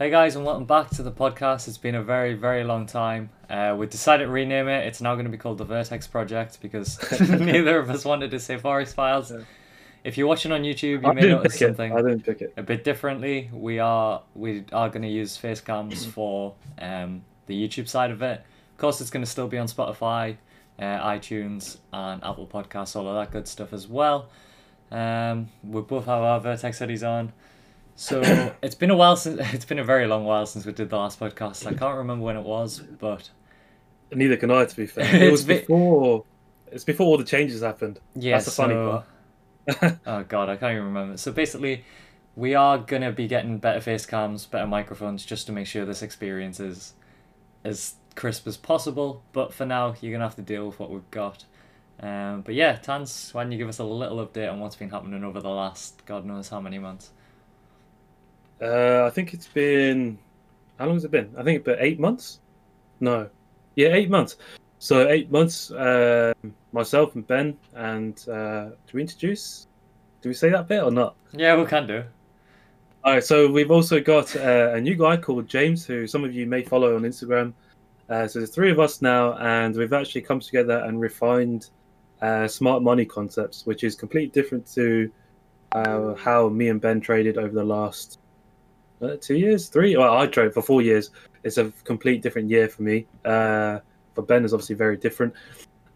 Hey guys, and welcome back to the podcast. It's been a very, very long time. Uh, we decided to rename it. It's now going to be called the Vertex Project because neither of us wanted to say Forex Files. Yeah. If you're watching on YouTube, you I may notice it. something I didn't pick it. a bit differently. We are we are going to use face cams for um, the YouTube side of it. Of course, it's going to still be on Spotify, uh, iTunes, and Apple Podcasts, all of that good stuff as well. Um, we both have our Vertex hoodies on. So it's been a while since it's been a very long while since we did the last podcast. I can't remember when it was, but Neither can I, to be fair. It was bit- before. It's before all the changes happened. yeah. That's the funny part. oh god, I can't even remember. So basically, we are gonna be getting better face cams, better microphones, just to make sure this experience is as crisp as possible. But for now, you're gonna have to deal with what we've got. Um, but yeah, Tans, why don't you give us a little update on what's been happening over the last God knows how many months? Uh, I think it's been. How long has it been? I think it's been eight months. No, yeah, eight months. So eight months. Uh, myself and Ben, and uh, do we introduce? Do we say that bit or not? Yeah, we can do. All right, so we've also got uh, a new guy called James, who some of you may follow on Instagram. Uh, so there's three of us now, and we've actually come together and refined uh, smart money concepts, which is completely different to uh, how me and Ben traded over the last uh, two years, three. Well, I traded for four years. It's a complete different year for me. Uh, for Ben, is obviously very different,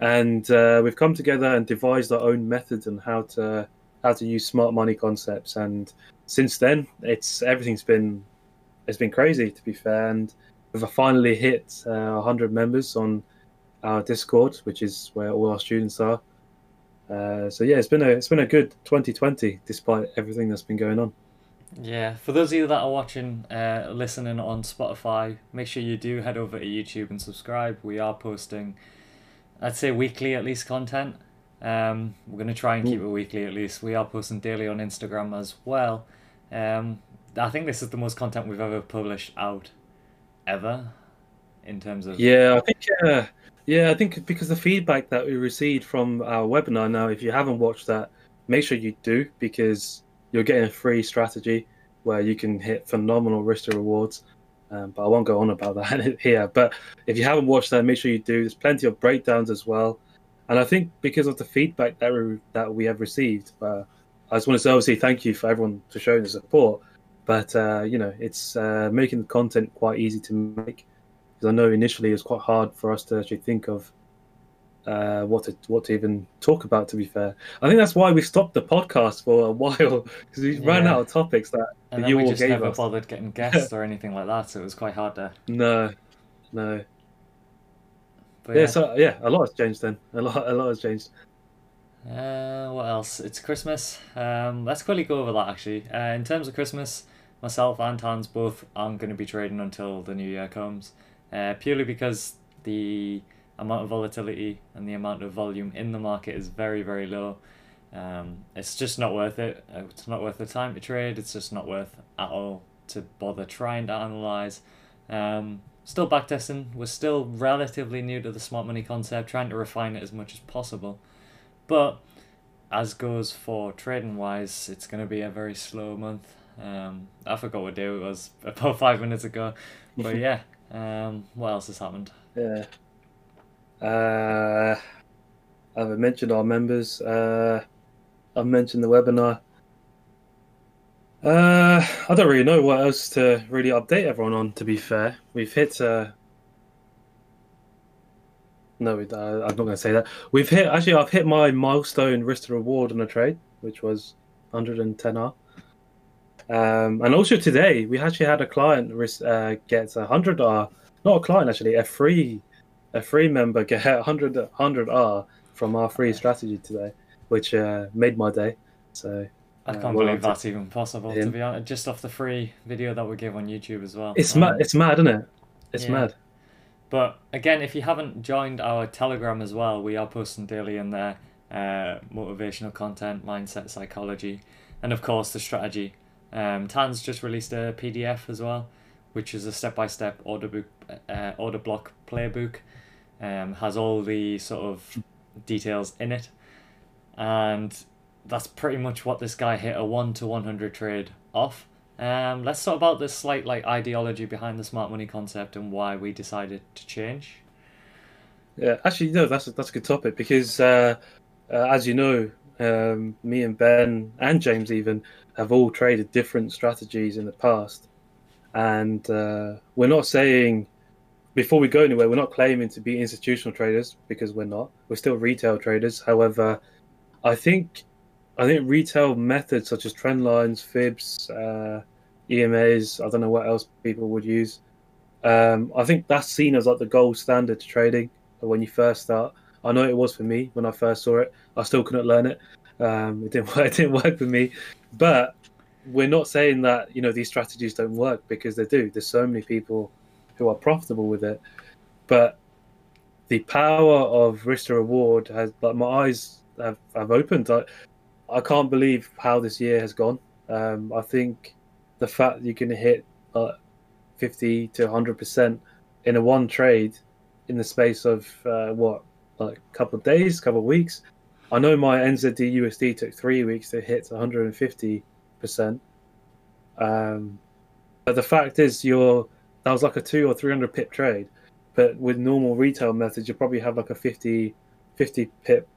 and uh, we've come together and devised our own methods on how to how to use smart money concepts and since then, it's everything's been it's been crazy to be fair, and we've finally hit uh, 100 members on our Discord, which is where all our students are. Uh, so yeah, it's been a it's been a good 2020 despite everything that's been going on. Yeah, for those of you that are watching, uh, listening on Spotify, make sure you do head over to YouTube and subscribe. We are posting, I'd say weekly at least content. Um, we're gonna try and keep it weekly at least. We are posting daily on Instagram as well. Um, I think this is the most content we've ever published out, ever, in terms of Yeah, I think uh, yeah, I think because the feedback that we received from our webinar now, if you haven't watched that, make sure you do because you're getting a free strategy where you can hit phenomenal risk to rewards. Um, but I won't go on about that here. But if you haven't watched that, make sure you do. There's plenty of breakdowns as well, and I think because of the feedback that we that we have received, uh, I just want to say obviously thank you for everyone for showing the support. But uh, you know, it's uh, making the content quite easy to make because I know initially it was quite hard for us to actually think of uh, what to what to even talk about. To be fair, I think that's why we stopped the podcast for a while because we ran out of topics that and that you we all just gave never us. bothered getting guests or anything like that, so it was quite hard to. No, no. But Yeah, so yeah, a lot has changed then. A lot, a lot has changed. Uh, what else? It's Christmas. Um, let's quickly go over that actually. Uh, in terms of Christmas, myself and Hans both aren't going to be trading until the new year comes. Uh, purely because the amount of volatility and the amount of volume in the market is very, very low. Um, it's just not worth it. Uh, It's not worth the time to trade. It's just not worth at all to bother trying to analyze. Um, still backtesting. We're still relatively new to the smart money concept, trying to refine it as much as possible. But as goes for trading wise, it's going to be a very slow month. Um, I forgot what day it was about five minutes ago. But yeah, um, what else has happened? Yeah. Uh, I've mentioned our members. Uh, I've mentioned the webinar. Uh, I don't really know what else to really update everyone on. To be fair, we've hit. Uh, no, uh, I'm not going to say that. We've hit. Actually, I've hit my milestone risk to reward on a trade, which was 110R. Um, and also today, we actually had a client risk, uh, get 100R. Not a client actually, a free, a free member get 100 100R from our free strategy today, which uh, made my day. So I Uh, can't well, believe that's even possible, to be honest. Just off the free video that we give on YouTube as well. it's Um, mad. It's mad, isn't it? It's yeah. mad. But again, if you haven't joined our Telegram as well, we are posting daily in there uh, motivational content, mindset, psychology, and of course the strategy. Um, Tan's just released a PDF as well, which is a step-by-step order book, uh, order block playbook. Um, has all the sort of details in it, and that's pretty much what this guy hit a one to one hundred trade off. Um, let's talk about the slight like ideology behind the smart money concept and why we decided to change. Yeah, actually, no, that's a, that's a good topic because, uh, uh, as you know, um, me and Ben and James even have all traded different strategies in the past, and uh, we're not saying before we go anywhere, we're not claiming to be institutional traders because we're not. We're still retail traders. However, I think I think retail methods such as trend lines, fibs, uh, EMAs, I don't know what else people would use. Um, I think that's seen as like the gold standard to trading when you first start. I know it was for me when I first saw it. I still couldn't learn it. Um, it didn't work. It didn't work for me. But we're not saying that you know these strategies don't work because they do. There's so many people who are profitable with it, but the power of risk to reward has like my eyes have, have opened. I, I can't believe how this year has gone. Um, I think the fact you can hit uh, 50 to 100 percent in a one trade in the space of uh, what like a couple of days, couple of weeks. I know my NZD USD took three weeks to hit 150 percent. Um, but the fact is, you're that was like a two or three hundred pip trade, but with normal retail methods, you probably have like a 50, 50 pip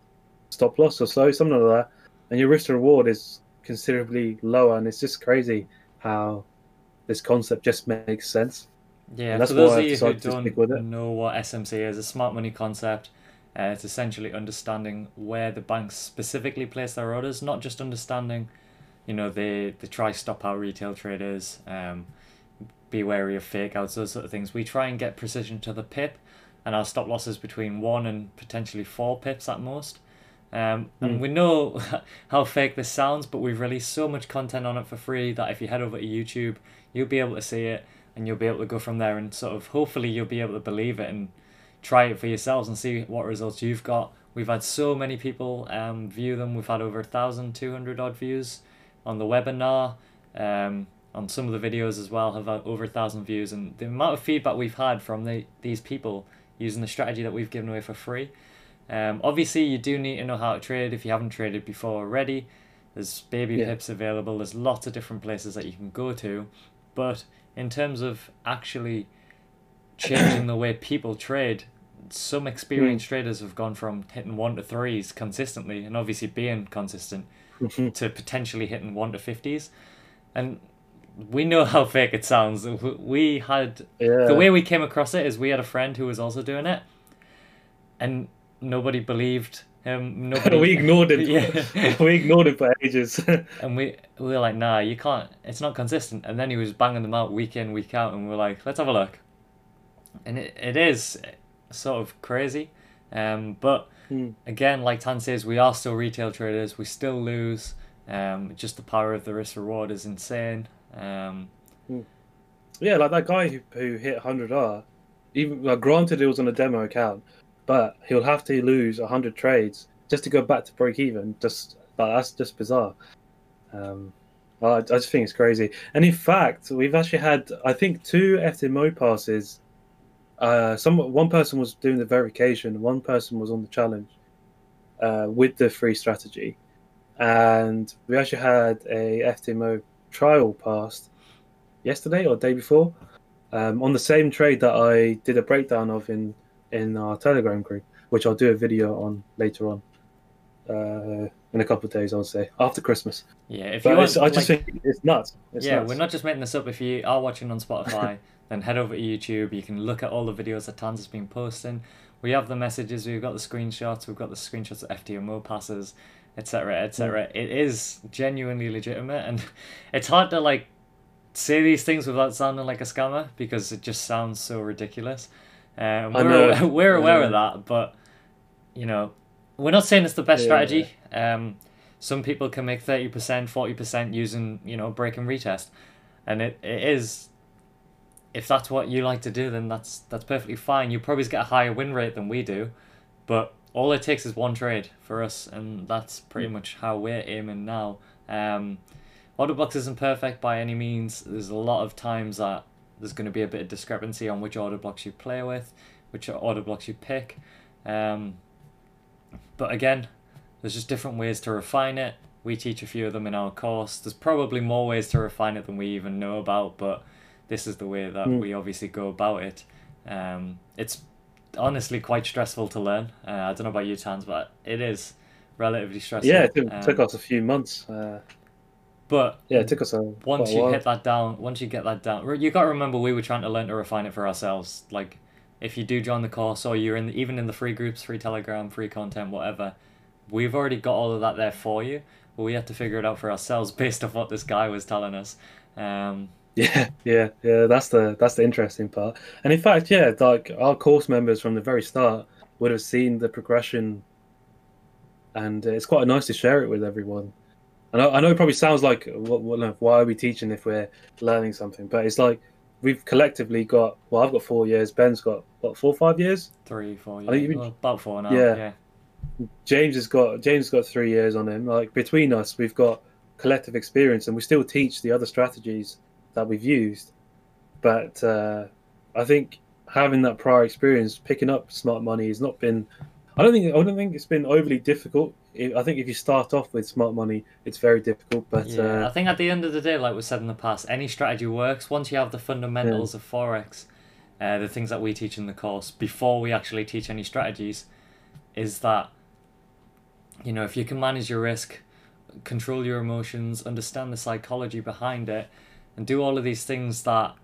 stop loss or so, something like that, and your risk to reward is considerably lower, and it's just crazy how this concept just makes sense. Yeah, And that's for those of you who decided to stick with it. don't know what SMC is, a smart money concept. Uh, it's essentially understanding where the banks specifically place their orders, not just understanding, you know, they, they try stop our retail traders, um, be wary of fake outs, those sort of things. We try and get precision to the pip, and our stop losses between one and potentially four pips at most. Um, and Mm. we know how fake this sounds, but we've released so much content on it for free that if you head over to YouTube, you'll be able to see it and you'll be able to go from there and sort of hopefully you'll be able to believe it and try it for yourselves and see what results you've got. We've had so many people um, view them. We've had over 1,200 odd views on the webinar. Um, on some of the videos as well have had over a thousand views and the amount of feedback we've had from the, these people using the strategy that we've given away for free um, obviously, you do need to know how to trade if you haven't traded before already. There's baby Yeah. pips available. There's lots of different places that you can go to, but in terms of actually changing the way people trade, some experienced hmm. traders have gone from hitting one to threes consistently, and obviously being consistent, mm-hmm. to potentially hitting one to fifties, and we know how fake it sounds. We had yeah. the way we came across it is we had a friend who was also doing it, and nobody believed him. Nobody. we ignored him. Yeah. we ignored him for ages. and we we were like, nah, you can't. It's not consistent. And then he was banging them out week in, week out, and we were like, let's have a look. And it, it is sort of crazy, um, but Hmm. again, like Tan says, we are still retail traders. We still lose. Um, just the power of the risk reward is insane. Um, yeah, like that guy who, who hit 100R, even granted it was on a demo account, but he'll have to lose 100 trades just to go back to break even. Just like, that's just bizarre. Um, I, I just think it's crazy. And in fact, we've actually had I think two FTMO passes. Uh, some one person was doing the verification, one person was on the challenge uh, with the free strategy, and we actually had a FTMO trial passed yesterday or day before um, on the same trade that I did a breakdown of in in our Telegram group, which I'll do a video on later on uh, in a couple of days. I would say after Christmas. yeah, if you want, I just like- think it's nuts. It's yeah, nuts. we're not just making this up. If you are watching on Spotify, then head over to YouTube. You can look at all the videos that Tans has been posting. We have the messages. We've got the screenshots. We've got the screenshots of FTMO passes, etc., etc. It is genuinely legitimate, and it's hard to like say these things without sounding like a scammer because it just sounds so ridiculous. Um, we're we're aware of that, but you know, we're not saying it's the best Yeah. strategy. Um, some people can make thirty percent, forty percent using you know break and retest, and it, it is. If that's what you like to do, then that's that's perfectly fine. You probably get a higher win rate than we do, but all it takes is one trade for us, and that's pretty much how we're aiming now. Um, Order blocks isn't perfect by any means. There's a lot of times that there's going to be a bit of discrepancy on which order blocks you play with, which order blocks you pick. Um, but again, there's just different ways to refine it. We teach a few of them in our course. There's probably more ways to refine it than we even know about, but this is the way that Mm. we obviously go about it. Um, it's honestly quite stressful to learn. Uh, I don't know about you, Tans, but it is relatively stressful. Yeah, it took, Um, took us a few months. Uh, But yeah, it took us a once you hit that down, once you get that down, you got to remember we were trying to learn to refine it for ourselves. Like, if you do join the course or you're in the, even in the free groups, free Telegram, free content, whatever, we've already got all of that there for you. But we had to figure it out for ourselves based off what this guy was telling us. Um, Yeah, yeah, yeah. That's the that's the interesting part. And in fact, yeah, like our course members from the very start would have seen the progression, and it's quite nice to share it with everyone. And I, I know it probably sounds like, what, what, why are we teaching if we're learning something? But it's like we've collectively got. Well, I've got four years. Ben's got what four, five years. three, four, think years, you mean- well, about four now. Yeah. yeah. James has got James has got three years on him. Like between us, we've got collective experience, and we still teach the other strategies that we've used. But uh, I think having that prior experience, picking up smart money, has not been. I don't think I don't think it's been overly difficult. I I think if you start off with smart money, it's very difficult. But yeah, I uh, think at the end of the day, like we said in the past, any strategy works once you have the fundamentals of forex, uh, the things that we teach in the course before we actually teach any strategies, is that you know if you can manage your risk, control your emotions, understand the psychology behind it, and do all of these things that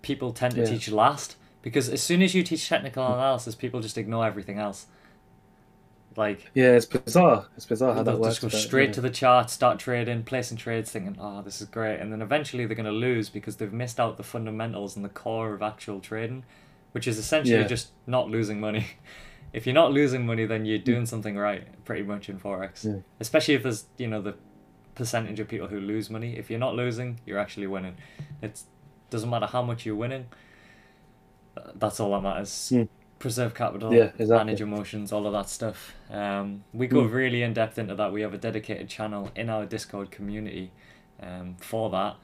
people tend to Yeah. teach last. Because as soon as you teach technical analysis, people just ignore everything else. Like yeah, it's bizarre. It's bizarre how that They'll works. just go straight yeah. to the chart, start trading, placing trades, thinking, "Oh, this is great," and then eventually they're going to lose because they've missed out the fundamentals and the core of actual trading, which is essentially Yeah. just not losing money. If you're not losing money, then you're hmm. doing something right, pretty much in forex. Especially if there's you know the percentage of people who lose money. If you're not losing, you're actually winning. It doesn't matter how much you're winning. uh, That's all that matters. Preserve capital, Yeah, exactly. manage emotions, all of that stuff. Um, we go Mm. really in depth into that. We have a dedicated channel in our Discord community um, for that,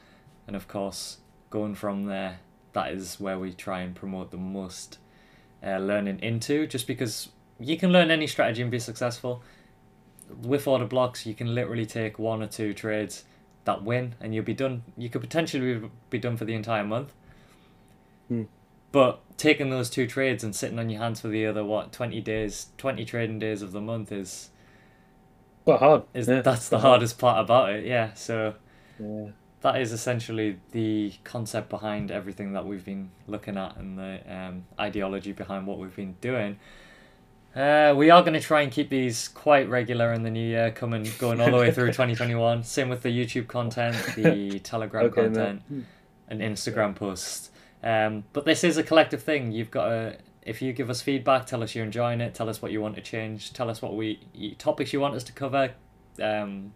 and of course, going from there, that is where we try and promote the most uh, learning into. Just because you can learn any strategy and be successful. With order blocks, you can literally take one or two trades that win, and you'll be done. You could potentially be- done for the entire month. Hmm. But taking those two trades and sitting on your hands for the other what twenty days, twenty trading days of the month is quite hard. is yeah, that's the hardest part about it. Yeah, so Yeah. that is essentially the concept behind everything that we've been looking at and the um, ideology behind what we've been doing. Uh, we are going to try and keep these quite regular in the new year, coming going all the way through 2021. Same with the YouTube content, the Telegram Okay, content, man. and Instagram posts. Um, but this is a collective thing. You've got to, if you give us feedback, tell us you're enjoying it, tell us what you want to change, tell us what we topics you want us to cover, um,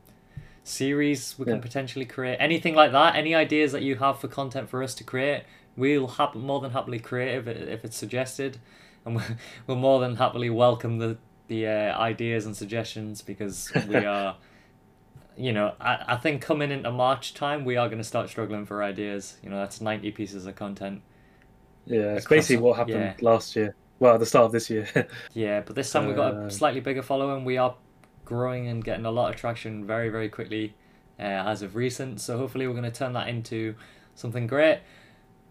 series we can potentially create, anything like that. Any ideas that you have for content for us to create, we'll hap- more than happily create if, it, if it's suggested, and we'll, more than happily welcome the the uh, ideas and suggestions because we are. You know, I, I think coming into March time, we are going to start struggling for ideas. You know, that's 90 pieces of content. Yeah, it's basically what happened yeah. last year. Well, at the start of this year. Yeah, but this time we've got a Uh, slightly bigger following. We are growing and getting a lot of traction very, very quickly uh, as of recent. So hopefully we're going to turn that into something great.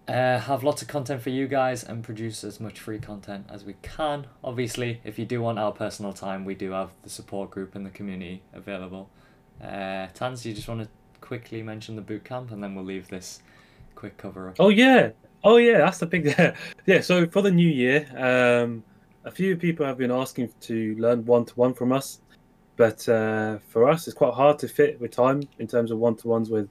Uh, have lots of content for you guys and produce as much free content as we can. Obviously, if you do want our personal time, we do have the support group and the community available. Uh, Tans, you just want to quickly mention the boot camp and then we'll leave this quick cover up. Oh yeah, oh yeah, that's the big yeah. So for the new year, um, a few people have been asking to learn one to one from us, but uh, for us, it's quite hard to fit with time in terms of one to ones with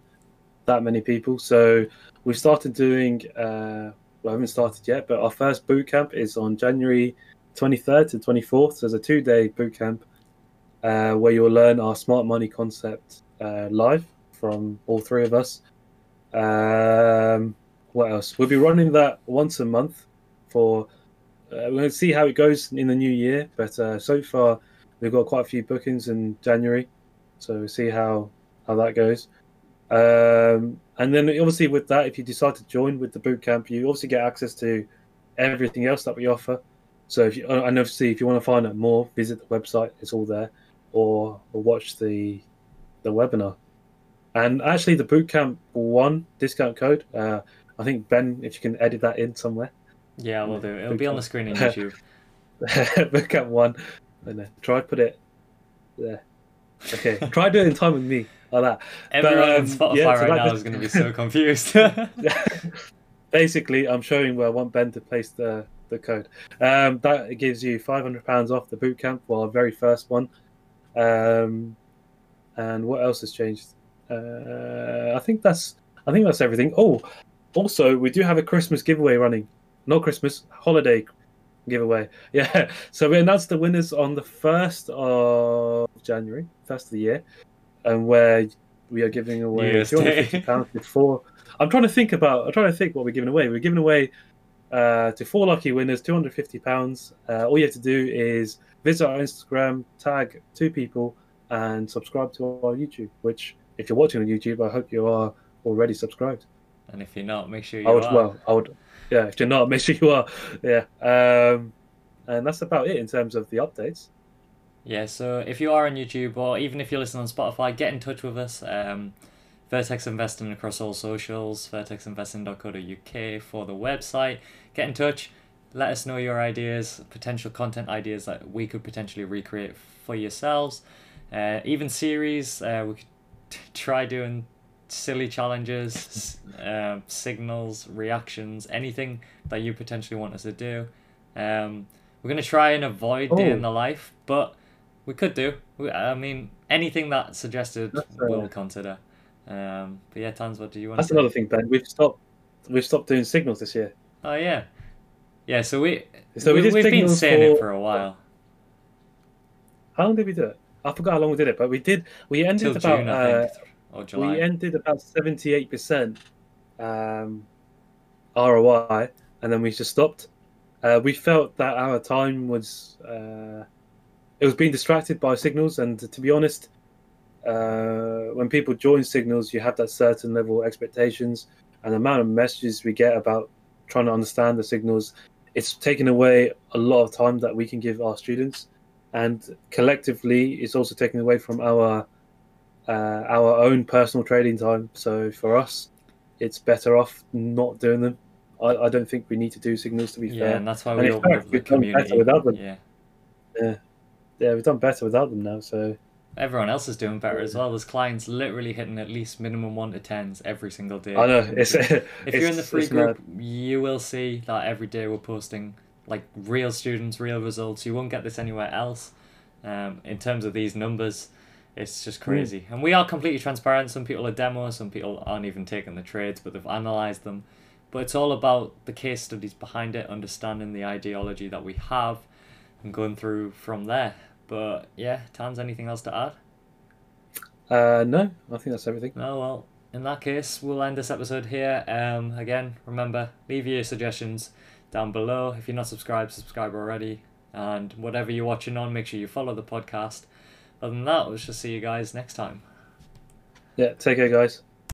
that many people. So we've started doing. Uh, well, I haven't started yet, but our first boot camp is on January 23rd to 24th. So it's a two day boot camp uh, where you'll learn our smart money concept uh, live from all three of us. Um, what else? We'll be running that once a month for. We're going to see how it goes in the new year, but uh, so far we've got quite a few bookings in January, so we'll see how how that goes. Um, and then obviously with that, if you decide to join with the boot camp, you obviously get access to everything else that we offer. So if you, and obviously if you want to find out more, visit the website; it's all there, or or watch the the webinar. And actually, the bootcamp one discount code. Uh, I think Ben, if you can edit that in somewhere. Yeah, we'll do. It'll be on the screen in YouTube. bootcamp one. And then try put it there. Okay, try do it in time with me like that. Everyone But, on um, Spotify yeah, right now is going to be so confused. Basically, I'm showing where I want Ben to place the the code. Um, that gives you 500 pounds off the bootcamp for our very first one. Um, and what else has changed? Uh, I think that's I think that's everything. Oh, also we do have a Christmas giveaway running. Not Christmas holiday giveaway. Yeah. So we announced the winners on the first of January, first of the year, and where we are giving away two hundred fifty pounds before. I'm trying to think about. I'm trying to think what we're giving away. We're giving away uh, to four lucky winners, two hundred fifty pounds. Uh, all you have to do is visit our Instagram, tag two people, and subscribe to our YouTube. Which, if you're watching on YouTube, I hope you are already subscribed. and if you're not, make sure you I would. are. Well, I would. Yeah, if you're not, make sure you are. Yeah. Um, and that's about it in terms of the updates. Yeah, so if you are on YouTube or even if you're listening on Spotify, get in touch with us. Um, Vertex Investing across all socials, vertexinvesting.co.uk for the website. Get in touch. Let us know your ideas, potential content ideas that we could potentially recreate for yourselves. Uh, even series, uh, we could t- try doing silly challenges, uh, signals, reactions, anything that you potentially want us to do. Um, we're going to try and avoid day in Oh. the life, but we could do. We, I mean, anything that suggested, uh, we'll consider. Um, but yeah, Tans, what do you want That's another thing, Ben. We've stopped. We've stopped doing signals this year. Oh yeah, yeah. So we So we, we did we've been saying it for- for a while. How long did we do it? I forgot how long we did it, but we did. We ended Till about. June, I uh, think, or July. we ended about seventy-eight percent um, ROI, and then we just stopped. Uh, we felt that our time was uh, it was being distracted by signals, and to be honest, uh, when people join signals, you have that certain level of expectations, and the amount of messages we get about trying to understand the signals, it's taken away a lot of time that we can give our students, and collectively, it's also taken away from our uh, our own personal trading time. So for us, it's better off not doing them. I, I don't think we need to do signals to be yeah, fair. and that's why And we all opened the we've done better community. without them. Yeah, Yeah, we've done better without them now. So everyone else is doing better as well. There's clients literally hitting at least minimum one to tens every single day. I know it's. If you're in the free it's group, you will see that every day we're posting like real students, real results. You won't get this anywhere else. Um, in terms of these numbers, it's just crazy. And we are completely transparent. Some people are demos, some people aren't even taking the trades, but they've analysed them. But it's all about the case studies behind it, understanding the ideology that we have, and going through from there. But yeah, Tans, anything else to add? Uh, no, I think that's everything. No, well, in that case, we'll end this episode here. Um, again, remember, leave your suggestions down below. If you're not subscribed, subscribe already. And whatever you're watching on, make sure you follow the podcast. Other than that, let's just see you guys next time. Yeah, take care, guys.